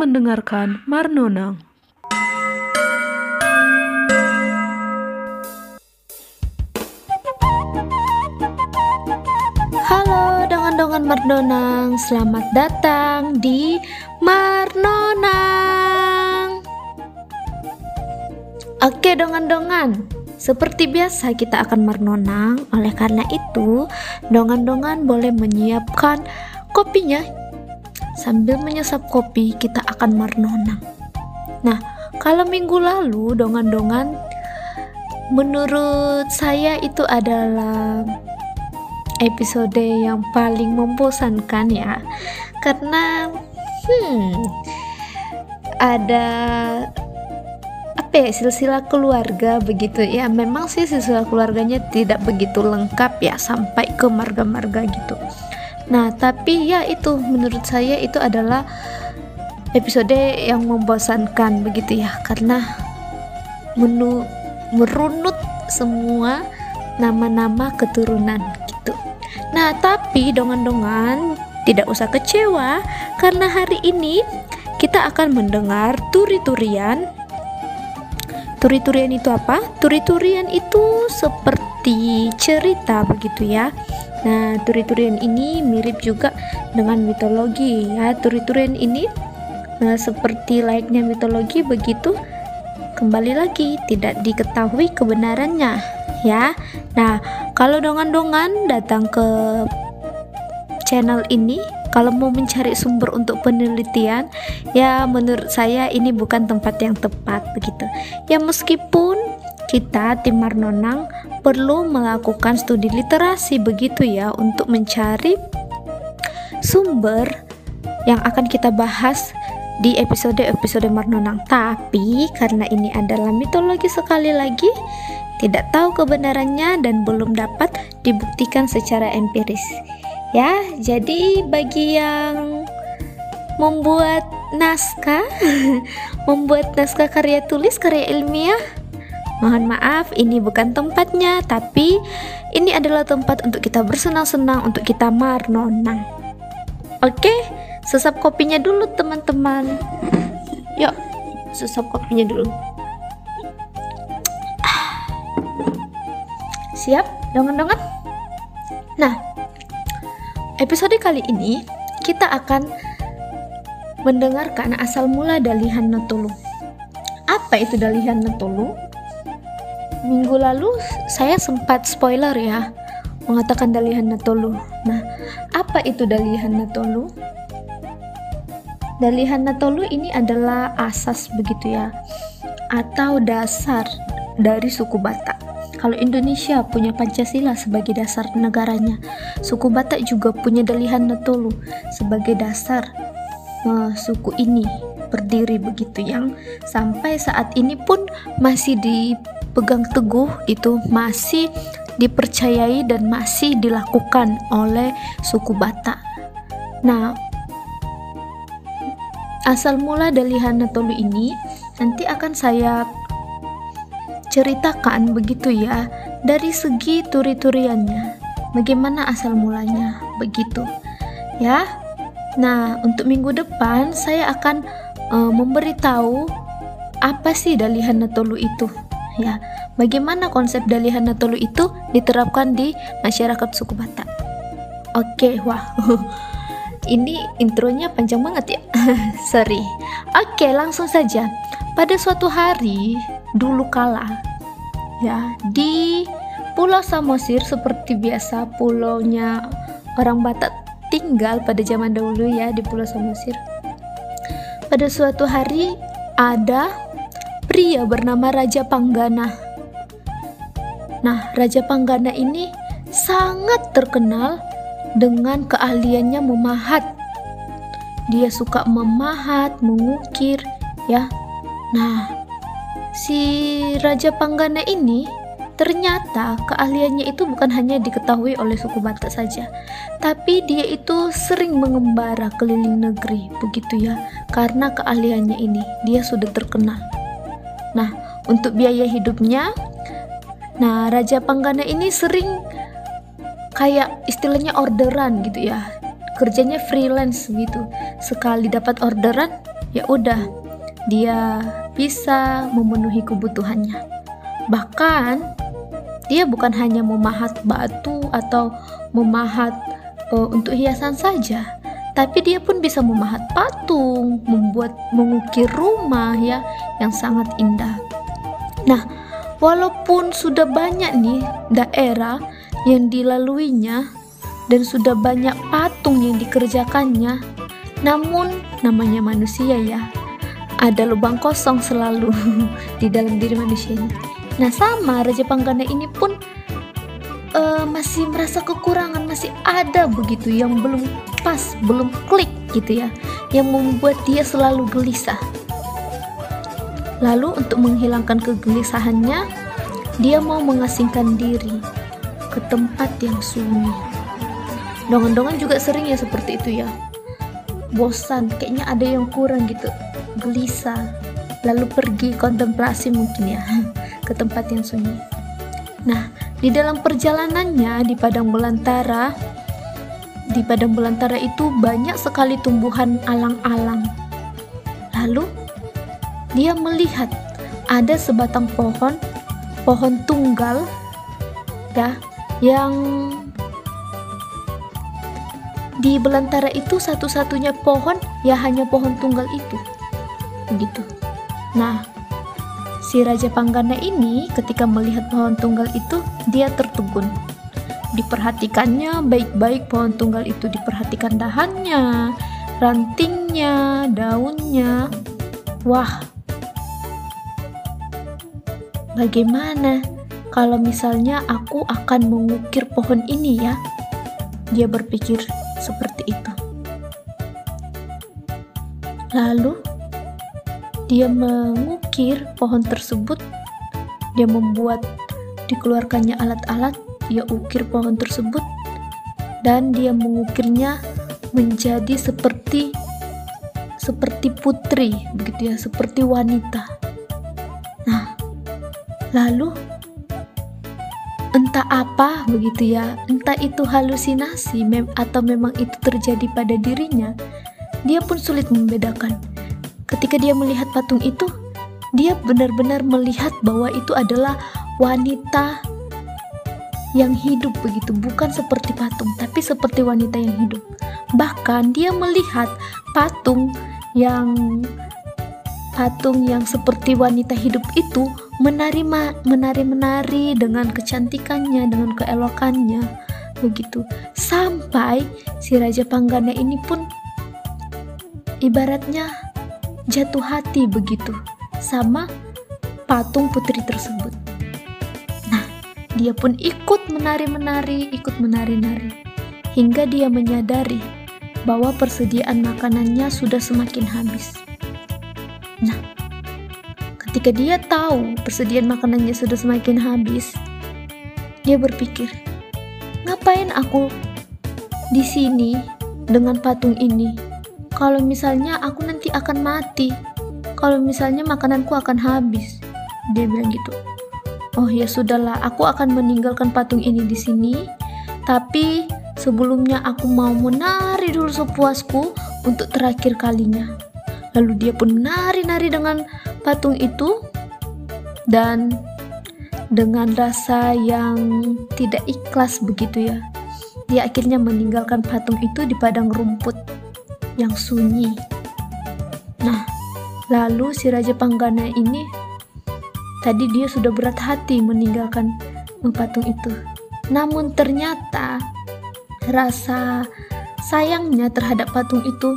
mendengarkan Marnonang. Halo dongan-dongan Marnonang, selamat datang di Marnonang. Oke dongan-dongan, seperti biasa kita akan Marnonang. Oleh karena itu, dongan-dongan boleh menyiapkan kopinya. Sambil menyesap kopi, kita akan Marnonang. Nah, kalau minggu lalu dongan-dongan menurut saya itu adalah episode yang paling membosankan ya. Karena hmm ada apa ya silsilah keluarga begitu ya. Memang sih silsilah keluarganya tidak begitu lengkap ya sampai ke marga-marga gitu nah tapi ya itu menurut saya itu adalah episode yang membosankan begitu ya karena menu merunut semua nama-nama keturunan gitu. Nah, tapi dongan-dongan tidak usah kecewa karena hari ini kita akan mendengar turi-turian. Turi-turian itu apa? Turi-turian itu seperti cerita begitu ya. Nah, turi-turian ini mirip juga dengan mitologi ya. Turi-turian ini nah, seperti layaknya mitologi begitu kembali lagi tidak diketahui kebenarannya ya. Nah, kalau dongan-dongan datang ke channel ini kalau mau mencari sumber untuk penelitian ya menurut saya ini bukan tempat yang tepat begitu. Ya meskipun kita tim Marnonang perlu melakukan studi literasi begitu ya untuk mencari sumber yang akan kita bahas di episode-episode Marnonang. Tapi karena ini adalah mitologi sekali lagi, tidak tahu kebenarannya dan belum dapat dibuktikan secara empiris. Ya, jadi bagi yang membuat naskah, membuat naskah karya tulis, karya ilmiah, mohon maaf ini bukan tempatnya, tapi ini adalah tempat untuk kita bersenang-senang, untuk kita marnonang. Oke, sesap kopinya dulu teman-teman. Yuk, sesap kopinya dulu. Siap, dongan-dongan? Nah, episode kali ini kita akan mendengarkan asal mula Dalihan Natulu. Apa itu Dalihan Natulu? Minggu lalu saya sempat spoiler ya, mengatakan Dalihan Natulu. Nah, apa itu Dalihan Natulu? Dalihan Natolu ini adalah asas begitu ya, atau dasar dari suku Batak. Kalau Indonesia punya Pancasila sebagai dasar negaranya, suku Batak juga punya Dalihan Natolu sebagai dasar uh, suku ini berdiri begitu yang sampai saat ini pun masih dipegang teguh itu masih dipercayai dan masih dilakukan oleh suku Batak. Nah, asal mula Dalihan Natolu ini nanti akan saya ceritakan begitu ya dari segi turi-turiannya. Bagaimana asal mulanya? Begitu ya. Nah untuk minggu depan saya akan uh, memberitahu apa sih dalihan natolu itu ya bagaimana konsep dalihan natolu itu diterapkan di masyarakat suku Batak? Oke wah. Ini intronya panjang banget ya. Sorry. Oke langsung saja. Pada suatu hari dulu kala ya di Pulau Samosir seperti biasa pulaunya orang Batak tinggal pada zaman dahulu ya di Pulau Samosir. Pada suatu hari ada pria bernama Raja Panggana. Nah, Raja Panggana ini sangat terkenal dengan keahliannya memahat. Dia suka memahat, mengukir, ya. Nah, si Raja Panggana ini ternyata keahliannya itu bukan hanya diketahui oleh suku Batak saja, tapi dia itu sering mengembara keliling negeri, begitu ya, karena keahliannya ini dia sudah terkenal. Nah, untuk biaya hidupnya, nah Raja Panggana ini sering kayak istilahnya orderan gitu ya, kerjanya freelance gitu. Sekali dapat orderan, ya udah dia bisa memenuhi kebutuhannya. Bahkan dia bukan hanya memahat batu atau memahat uh, untuk hiasan saja, tapi dia pun bisa memahat patung, membuat mengukir rumah ya yang sangat indah. Nah, walaupun sudah banyak nih daerah yang dilaluinya dan sudah banyak patung yang dikerjakannya, namun namanya manusia ya, ada lubang kosong selalu di dalam diri manusia. Nah, sama Raja Panggana ini pun uh, masih merasa kekurangan, masih ada begitu yang belum pas, belum klik gitu ya, yang membuat dia selalu gelisah. Lalu untuk menghilangkan kegelisahannya, dia mau mengasingkan diri ke tempat yang sunyi. Dongan-dongan juga sering ya seperti itu ya. Bosan, kayaknya ada yang kurang gitu gelisah, lalu pergi kontemplasi mungkin ya ke tempat yang sunyi. Nah, di dalam perjalanannya di padang belantara, di padang belantara itu banyak sekali tumbuhan alang-alang. Lalu dia melihat ada sebatang pohon, pohon tunggal, ya, yang di belantara itu satu-satunya pohon ya hanya pohon tunggal itu begitu. Nah, si Raja Panggana ini ketika melihat pohon tunggal itu, dia tertegun. Diperhatikannya baik-baik pohon tunggal itu, diperhatikan dahannya, rantingnya, daunnya. Wah, bagaimana kalau misalnya aku akan mengukir pohon ini ya? Dia berpikir seperti itu. Lalu dia mengukir pohon tersebut, dia membuat dikeluarkannya alat-alat, dia ukir pohon tersebut, dan dia mengukirnya menjadi seperti seperti putri, begitu ya, seperti wanita. Nah, lalu entah apa begitu ya, entah itu halusinasi mem atau memang itu terjadi pada dirinya, dia pun sulit membedakan ketika dia melihat patung itu, dia benar-benar melihat bahwa itu adalah wanita yang hidup begitu, bukan seperti patung, tapi seperti wanita yang hidup. Bahkan dia melihat patung yang patung yang seperti wanita hidup itu menari menari menari dengan kecantikannya, dengan keelokannya begitu. Sampai si Raja Panggana ini pun ibaratnya jatuh hati begitu sama patung putri tersebut. Dia pun ikut menari-menari, ikut menari-nari, hingga dia menyadari bahwa persediaan makanannya sudah semakin habis. Nah, ketika dia tahu persediaan makanannya sudah semakin habis, dia berpikir, "Ngapain aku di sini dengan patung ini?" kalau misalnya aku nanti akan mati kalau misalnya makananku akan habis dia bilang gitu oh ya sudahlah aku akan meninggalkan patung ini di sini. Tapi sebelumnya aku mau menari dulu sepuasku untuk terakhir kalinya. Lalu dia pun nari-nari dengan patung itu dan dengan rasa yang tidak ikhlas begitu ya. Dia akhirnya meninggalkan patung itu di padang rumput yang sunyi. Nah, lalu si Raja Panggana ini tadi dia sudah berat hati meninggalkan patung itu. Namun ternyata rasa sayangnya terhadap patung itu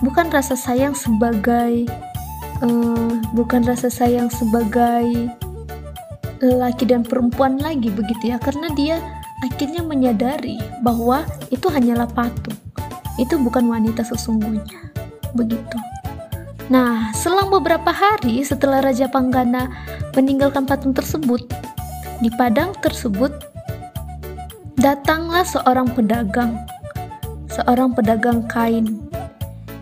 bukan rasa sayang sebagai uh, bukan rasa sayang sebagai laki dan perempuan lagi begitu ya karena dia akhirnya menyadari bahwa itu hanyalah patung itu bukan wanita sesungguhnya. Begitu. Nah, selang beberapa hari setelah Raja Panggana meninggalkan patung tersebut, di padang tersebut datanglah seorang pedagang, seorang pedagang kain.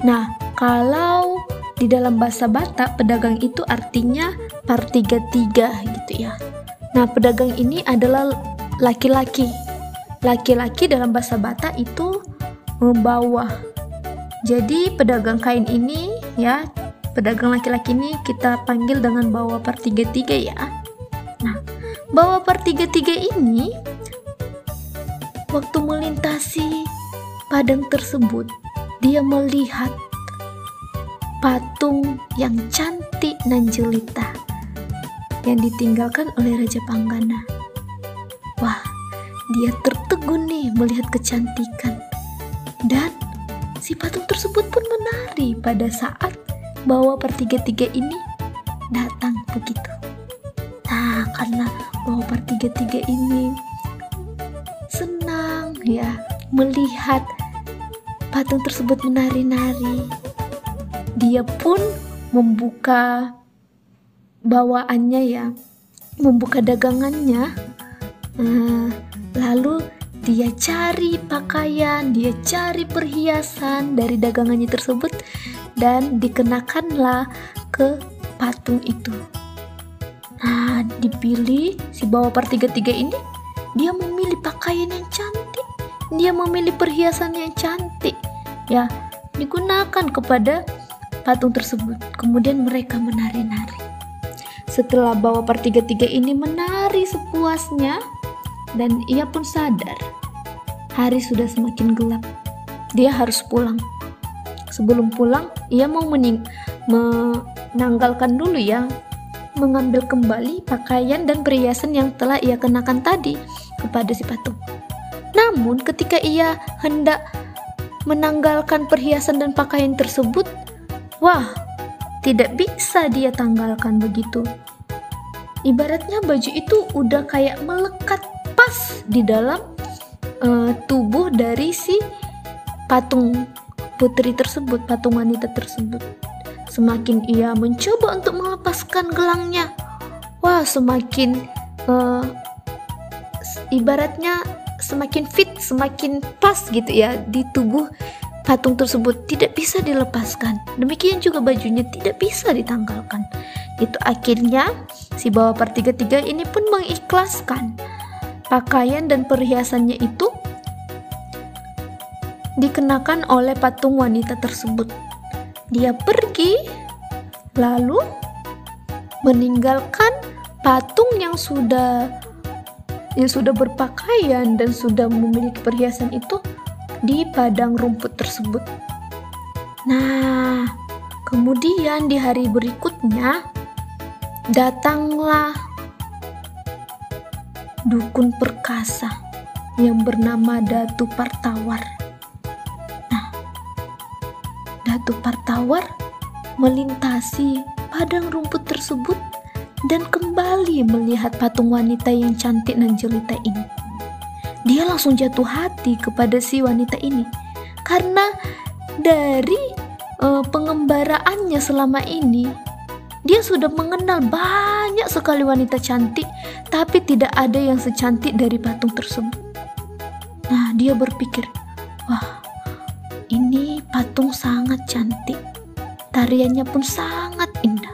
Nah, kalau di dalam bahasa Batak, pedagang itu artinya partiga-tiga gitu ya. Nah, pedagang ini adalah laki-laki. Laki-laki dalam bahasa Batak itu membawa. Jadi pedagang kain ini ya pedagang laki-laki ini kita panggil dengan bawa per tiga-tiga ya. Nah, bawa per tiga-tiga ini waktu melintasi padang tersebut, dia melihat patung yang cantik dan jelita yang ditinggalkan oleh Raja Panggana. Wah, dia tertegun nih melihat kecantikan. Dan si patung tersebut pun menari pada saat bawa pertiga-tiga ini datang begitu. Nah, karena bawa pertiga-tiga ini senang ya melihat patung tersebut menari-nari. Dia pun membuka bawaannya ya, membuka dagangannya. Nah, lalu dia cari pakaian, dia cari perhiasan dari dagangannya tersebut dan dikenakanlah ke patung itu. Nah, dipilih si bawa per tiga-tiga ini, dia memilih pakaian yang cantik, dia memilih perhiasan yang cantik, ya digunakan kepada patung tersebut. Kemudian mereka menari-nari. Setelah bawa per tiga-tiga ini menari sepuasnya, dan ia pun sadar Hari sudah semakin gelap. Dia harus pulang. Sebelum pulang, ia mau mening menanggalkan dulu ya, mengambil kembali pakaian dan perhiasan yang telah ia kenakan tadi kepada si patung. Namun, ketika ia hendak menanggalkan perhiasan dan pakaian tersebut, wah, tidak bisa dia tanggalkan begitu. Ibaratnya baju itu udah kayak melekat pas di dalam uh, tubuh dari si patung putri tersebut, patung wanita tersebut. Semakin ia mencoba untuk melepaskan gelangnya, wah semakin uh, ibaratnya semakin fit, semakin pas gitu ya di tubuh patung tersebut tidak bisa dilepaskan. Demikian juga bajunya tidak bisa ditanggalkan. Itu akhirnya si bawa per tiga tiga ini pun mengikhlaskan pakaian dan perhiasannya itu dikenakan oleh patung wanita tersebut. Dia pergi, lalu meninggalkan patung yang sudah yang sudah berpakaian dan sudah memiliki perhiasan itu di padang rumput tersebut. Nah, kemudian di hari berikutnya datanglah dukun perkasa yang bernama Datu Partawar. Nah, Datu Partawar melintasi padang rumput tersebut dan kembali melihat patung wanita yang cantik dan jelita ini. Dia langsung jatuh hati kepada si wanita ini karena dari uh, pengembaraannya selama ini dia sudah mengenal banyak sekali wanita cantik, tapi tidak ada yang secantik dari patung tersebut. Nah, dia berpikir, "Wah, ini patung sangat cantik. Tariannya pun sangat indah.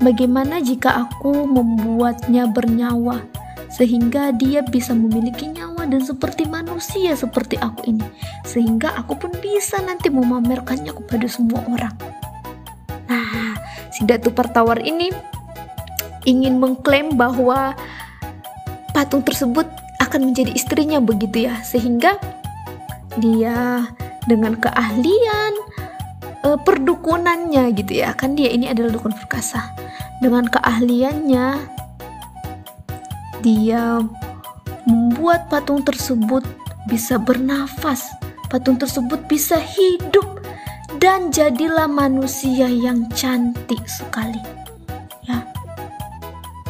Bagaimana jika aku membuatnya bernyawa sehingga dia bisa memiliki nyawa dan seperti manusia seperti aku ini, sehingga aku pun bisa nanti memamerkannya kepada semua orang?" Si Datu Partawar ini ingin mengklaim bahwa patung tersebut akan menjadi istrinya begitu ya, sehingga dia dengan keahlian uh, perdukunannya gitu ya, kan dia ini adalah dukun perkasa. Dengan keahliannya dia membuat patung tersebut bisa bernafas, patung tersebut bisa hidup dan jadilah manusia yang cantik sekali. Ya.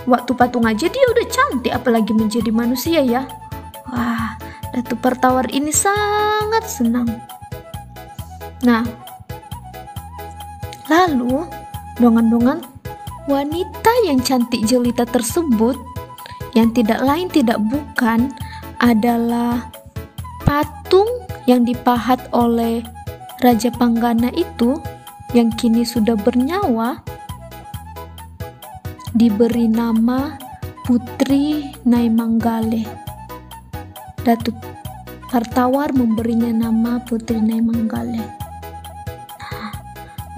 Waktu patung aja dia udah cantik apalagi menjadi manusia ya. Wah, Datu Pertawar ini sangat senang. Nah, lalu dongan-dongan wanita yang cantik jelita tersebut yang tidak lain tidak bukan adalah patung yang dipahat oleh Raja Panggana itu yang kini sudah bernyawa diberi nama Putri Naimanggale. Datuk Hartawar memberinya nama Putri Naimanggale.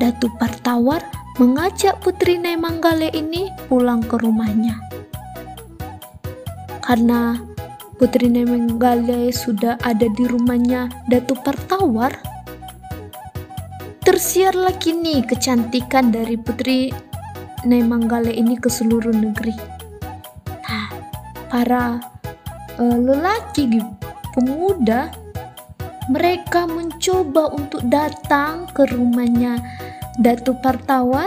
Datu Partawar mengajak Putri Nemanggale ini pulang ke rumahnya. Karena Putri Nemanggale sudah ada di rumahnya Datu Partawar, tersiarlah kini kecantikan dari Putri Nemanggale ini ke seluruh negeri. Nah, para uh, lelaki pemuda mereka mencoba untuk datang ke rumahnya Datu Partawar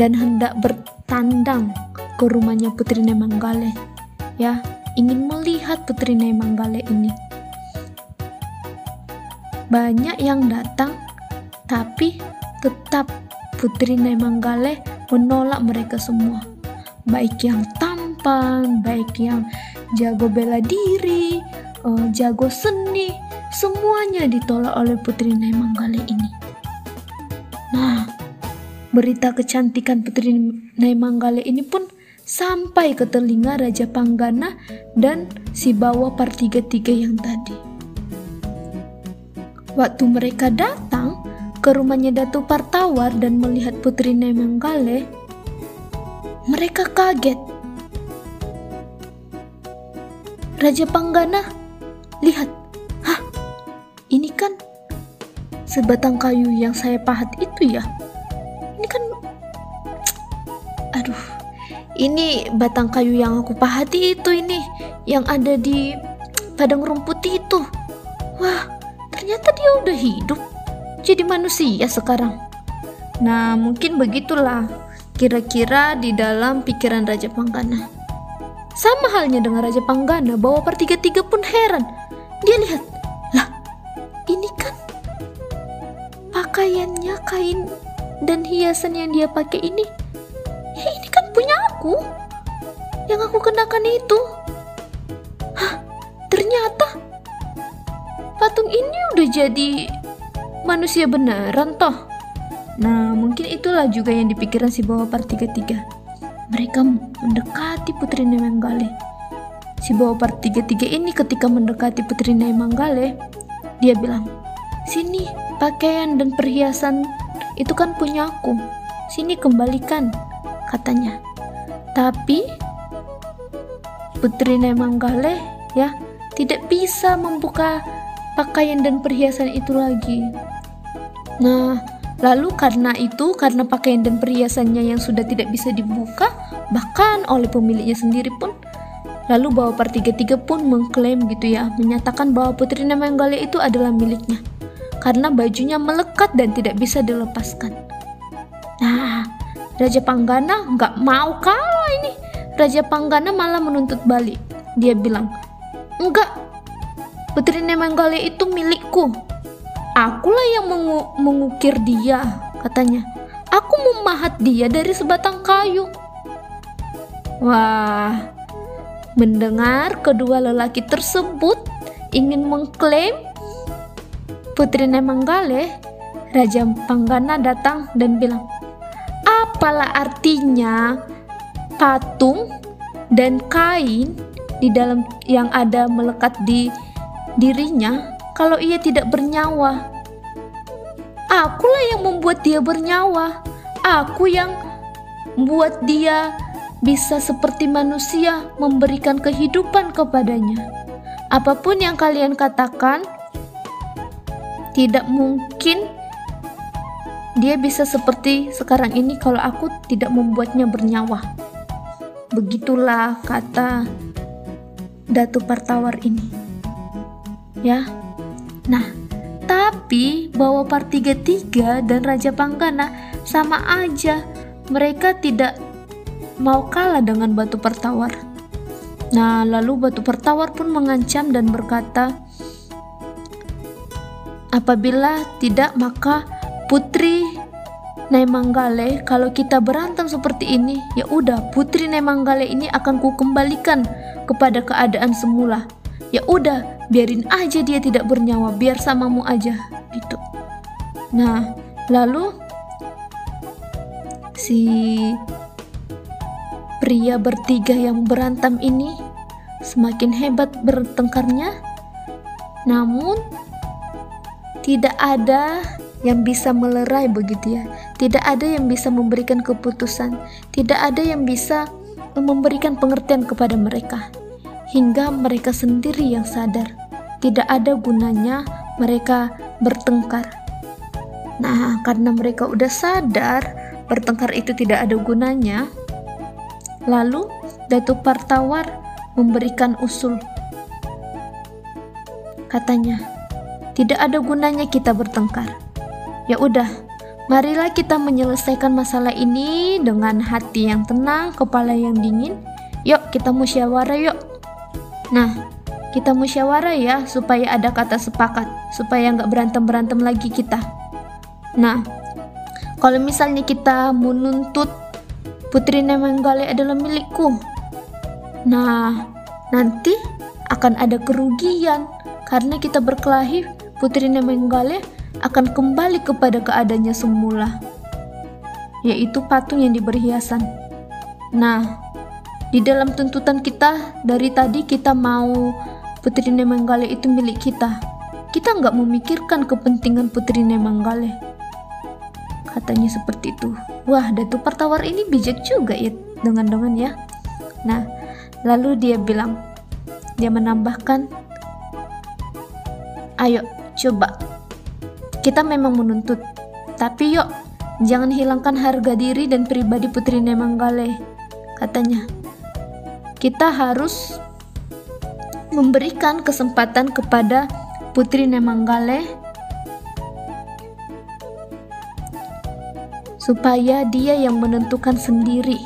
dan hendak bertandang ke rumahnya Putri Nemanggale. Ya, ingin melihat Putri Nemanggale ini. Banyak yang datang, tapi tetap Putri Nemanggale menolak mereka semua. Baik yang tampan, baik yang jago bela diri, uh, jago seni, semuanya ditolak oleh Putri Naimanggale ini. Nah, berita kecantikan Putri Naimanggale ini pun sampai ke telinga Raja Panggana dan si bawa partiga-tiga yang tadi. Waktu mereka datang ke rumahnya Datu Partawar dan melihat Putri Naimanggale, mereka kaget. Raja Panggana, lihat ini kan sebatang kayu yang saya pahat itu ya? Ini kan aduh ini batang kayu yang aku pahati itu ini yang ada di padang rumput itu. Wah ternyata dia udah hidup jadi manusia sekarang. Nah mungkin begitulah kira-kira di dalam pikiran Raja Panggana. Sama halnya dengan Raja Panggana bahwa pertiga-tiga pun heran. Dia lihat pakaiannya kain dan hiasan yang dia pakai ini. Ya ini kan punya aku yang aku kenakan itu. Hah ternyata patung ini udah jadi manusia beneran toh nah mungkin itulah juga yang dipikiran si bawa part 33 mereka mendekati Putri Nemanggale si bawa part 33 ini ketika mendekati Putri Nemanggale dia bilang sini Pakaian dan perhiasan itu kan punya aku. Sini kembalikan, katanya. Tapi Putri Nemanggale ya tidak bisa membuka pakaian dan perhiasan itu lagi. Nah, lalu karena itu, karena pakaian dan perhiasannya yang sudah tidak bisa dibuka, bahkan oleh pemiliknya sendiri pun, lalu bahwa per tiga pun mengklaim gitu ya, menyatakan bahwa Putri Nemanggale itu adalah miliknya karena bajunya melekat dan tidak bisa dilepaskan. Nah, Raja Panggana nggak mau kalah ini. Raja Panggana malah menuntut balik. Dia bilang, enggak, Putri Nemanggale itu milikku. Akulah yang mengu mengukir dia, katanya. Aku memahat dia dari sebatang kayu. Wah, mendengar kedua lelaki tersebut ingin mengklaim Putri Nemanggale, Raja Panggana datang dan bilang, "Apalah artinya patung dan kain di dalam yang ada melekat di dirinya kalau ia tidak bernyawa? Akulah yang membuat dia bernyawa. Aku yang membuat dia bisa seperti manusia memberikan kehidupan kepadanya. Apa pun yang kalian katakan, tidak mungkin dia bisa seperti sekarang ini kalau aku tidak membuatnya bernyawa. Begitulah kata Datu Partawar ini. Ya. Nah, tapi bahwa Partiga Tiga dan Raja Panggana sama aja. Mereka tidak mau kalah dengan Batu Pertawar. Nah, lalu Batu Pertawar pun mengancam dan berkata, Apabila tidak, maka putri Naimanggale, kalau kita berantem seperti ini, ya udah putri Naimanggale ini akan ku kembalikan kepada keadaan semula. Ya udah, biarin aja dia tidak bernyawa, biar samamu aja gitu. Nah, lalu si pria bertiga yang berantem ini semakin hebat bertengkarnya. Namun tidak ada yang bisa melerai begitu ya. Tidak ada yang bisa memberikan keputusan, tidak ada yang bisa memberikan pengertian kepada mereka. Hingga mereka sendiri yang sadar, tidak ada gunanya mereka bertengkar. Nah, karena mereka udah sadar bertengkar itu tidak ada gunanya, lalu Datuk Partawar memberikan usul. Katanya, tidak ada gunanya kita bertengkar. Ya udah, marilah kita menyelesaikan masalah ini dengan hati yang tenang, kepala yang dingin. Yuk, kita musyawarah yuk. Nah, kita musyawarah ya supaya ada kata sepakat, supaya nggak berantem-berantem lagi kita. Nah, kalau misalnya kita menuntut Putri Nemenggale adalah milikku, nah nanti akan ada kerugian karena kita berkelahi Putri Nemenggale akan kembali kepada keadaannya semula, yaitu patung yang diberi hiasan. Nah, di dalam tuntutan kita dari tadi kita mau Putri Nemenggale itu milik kita. Kita nggak memikirkan kepentingan Putri Nemenggale. Katanya seperti itu. Wah, Datu Partawar ini bijak juga ya dengan-dengan ya. Nah, lalu dia bilang, dia menambahkan, ayo Coba, kita memang menuntut, tapi yuk, jangan hilangkan harga diri dan pribadi Putri Nemanggale, katanya. Kita harus memberikan kesempatan kepada Putri Nemanggale supaya dia yang menentukan sendiri,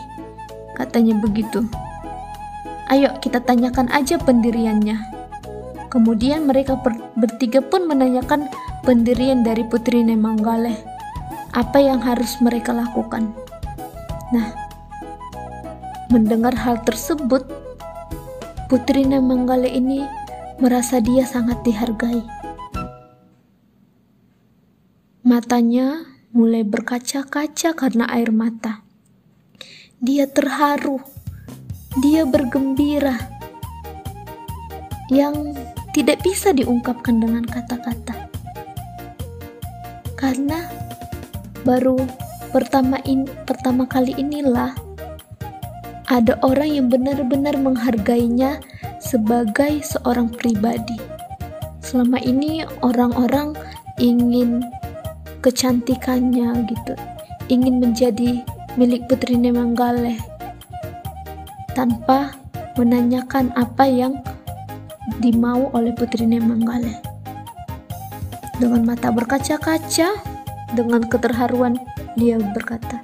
katanya begitu. Ayo kita tanyakan aja pendiriannya. Kemudian mereka bertiga pun menanyakan pendirian dari Putri Nemanggale. Apa yang harus mereka lakukan? Nah, mendengar hal tersebut, Putri Nemanggale ini merasa dia sangat dihargai. Matanya mulai berkaca-kaca karena air mata. Dia terharu, dia bergembira. Yang tidak bisa diungkapkan dengan kata-kata. Karena baru pertama in, pertama kali inilah ada orang yang benar-benar menghargainya sebagai seorang pribadi. Selama ini orang-orang ingin kecantikannya gitu, ingin menjadi milik Putri Nemanggale tanpa menanyakan apa yang dimau oleh Putri Nemanggale. Dengan mata berkaca-kaca, dengan keterharuan, dia berkata,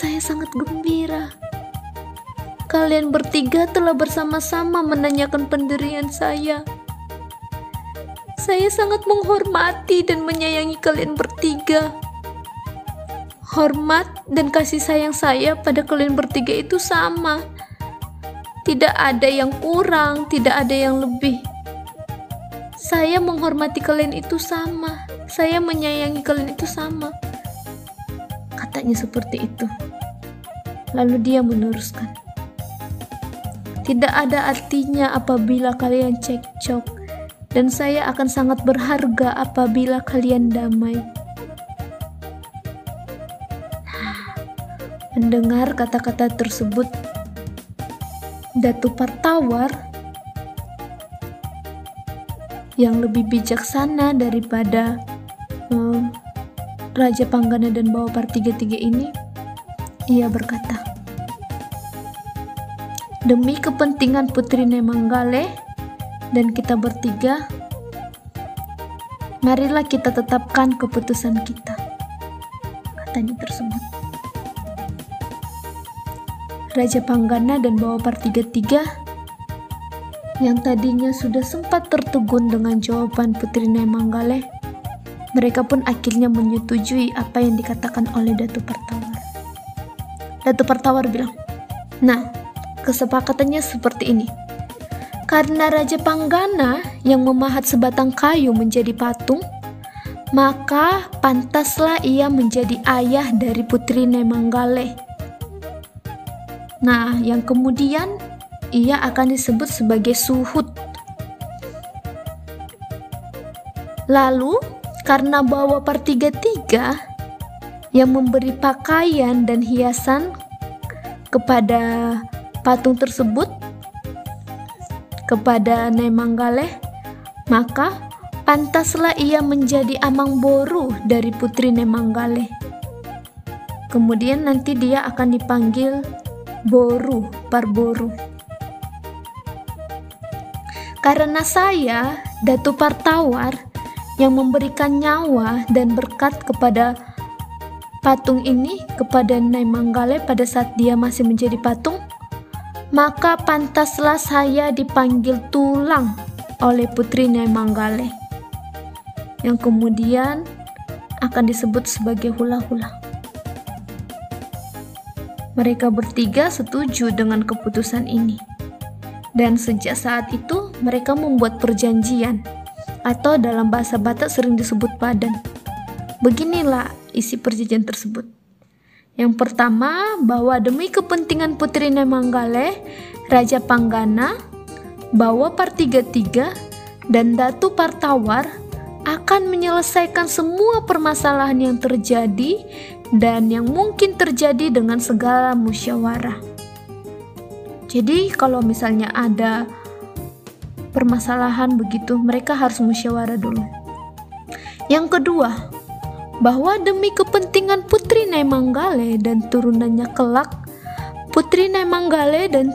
saya sangat gembira. Kalian bertiga telah bersama-sama menanyakan pendirian saya. Saya sangat menghormati dan menyayangi kalian bertiga. Hormat dan kasih sayang saya pada kalian bertiga itu sama tidak ada yang kurang, tidak ada yang lebih. Saya menghormati kalian itu sama. Saya menyayangi kalian itu sama. Katanya seperti itu. Lalu dia meneruskan. Tidak ada artinya apabila kalian cekcok dan saya akan sangat berharga apabila kalian damai. Mendengar kata-kata tersebut, Datu Partawar yang lebih bijaksana daripada um, Raja Panggana dan Bawa Tiga-Tiga ini, ia berkata, Demi kepentingan Putri Nemanggale dan kita bertiga, marilah kita tetapkan keputusan kita. Katanya tersebut. Raja Panggana dan Bawa Tiga yang tadinya sudah sempat tertegun dengan jawaban Putri Nemanggale, mereka pun akhirnya menyetujui apa yang dikatakan oleh Datu Pertawar. Datu Pertawar bilang, Nah, kesepakatannya seperti ini. Karena Raja Panggana yang memahat sebatang kayu menjadi patung, maka pantaslah ia menjadi ayah dari Putri Nemanggale Nah, yang kemudian ia akan disebut sebagai suhud. Lalu karena bawa par tiga tiga yang memberi pakaian dan hiasan kepada patung tersebut kepada Nemanggale maka pantaslah ia menjadi amang boru dari putri Nemanggale kemudian nanti dia akan dipanggil Boru Parboru. Karena saya Datu Partawar yang memberikan nyawa dan berkat kepada patung ini kepada Nai Manggale pada saat dia masih menjadi patung, maka pantaslah saya dipanggil tulang oleh putri Nai Manggale yang kemudian akan disebut sebagai hula-hula. Mereka bertiga setuju dengan keputusan ini. Dan sejak saat itu mereka membuat perjanjian atau dalam bahasa Batak sering disebut padan. Beginilah isi perjanjian tersebut. Yang pertama, bahwa demi kepentingan Putri Nemanggale, Raja Panggana, bahwa Partiga-tiga dan Datu Partawar akan menyelesaikan semua permasalahan yang terjadi dan yang mungkin terjadi dengan segala musyawarah. Jadi kalau misalnya ada permasalahan begitu, mereka harus musyawarah dulu. Yang kedua, bahwa demi kepentingan Putri Naimanggale dan turunannya kelak, Putri Naimanggale dan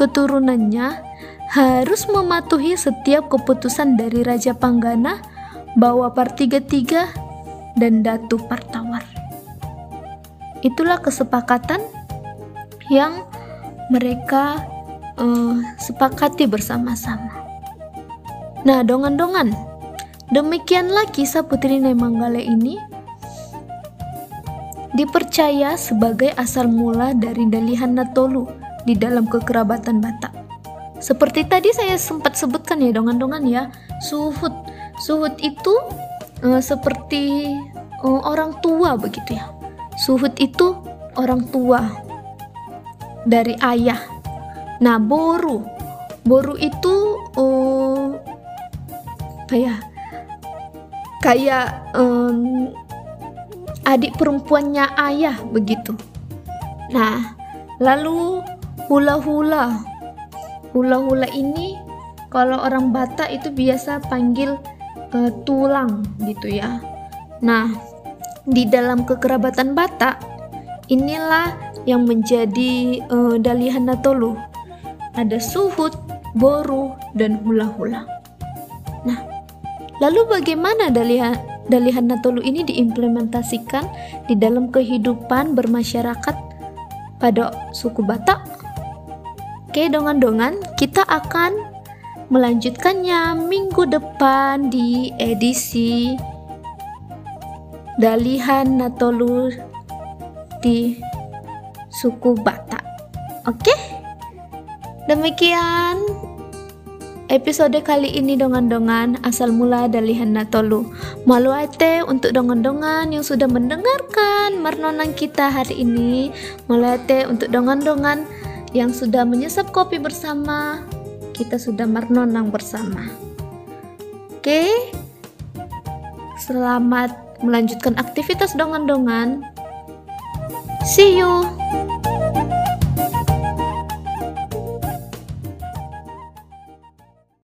keturunannya harus mematuhi setiap keputusan dari Raja Panggana bahwa Partiga-tiga dan Datu Partawar. Itulah kesepakatan yang mereka uh, sepakati bersama-sama. Nah, dongan-dongan, demikianlah kisah Putri Nemanggale ini dipercaya sebagai asal mula dari Dalihan Natolu di dalam kekerabatan Batak. Seperti tadi saya sempat sebutkan ya dongan-dongan ya, suhut. Suhut itu uh, seperti uh, orang tua begitu ya. Suhut itu orang tua dari ayah. Nah, boru. Boru itu apa ya? Kayak um, adik perempuannya ayah begitu. Nah, lalu hula-hula. Hula-hula ini kalau orang Batak itu biasa panggil uh, tulang gitu ya. Nah, di dalam kekerabatan Batak inilah yang menjadi uh, dalihan Natolu. Ada suhut, boru, dan hula-hula. Nah, lalu bagaimana dalihan dalihan Natolu ini diimplementasikan di dalam kehidupan bermasyarakat pada suku Batak? Oke, dongan-dongan, kita akan melanjutkannya minggu depan di edisi Dalihan Natolu di suku Batak. Oke? Demikian episode kali ini dongan-dongan asal mula dari Hana Tolu. Malu ate untuk dongan-dongan yang sudah mendengarkan marnonang kita hari ini. Malu ate untuk dongan-dongan yang sudah menyesap kopi bersama. Kita sudah marnonang bersama. Oke? Selamat melanjutkan aktivitas dongan-dongan. See you.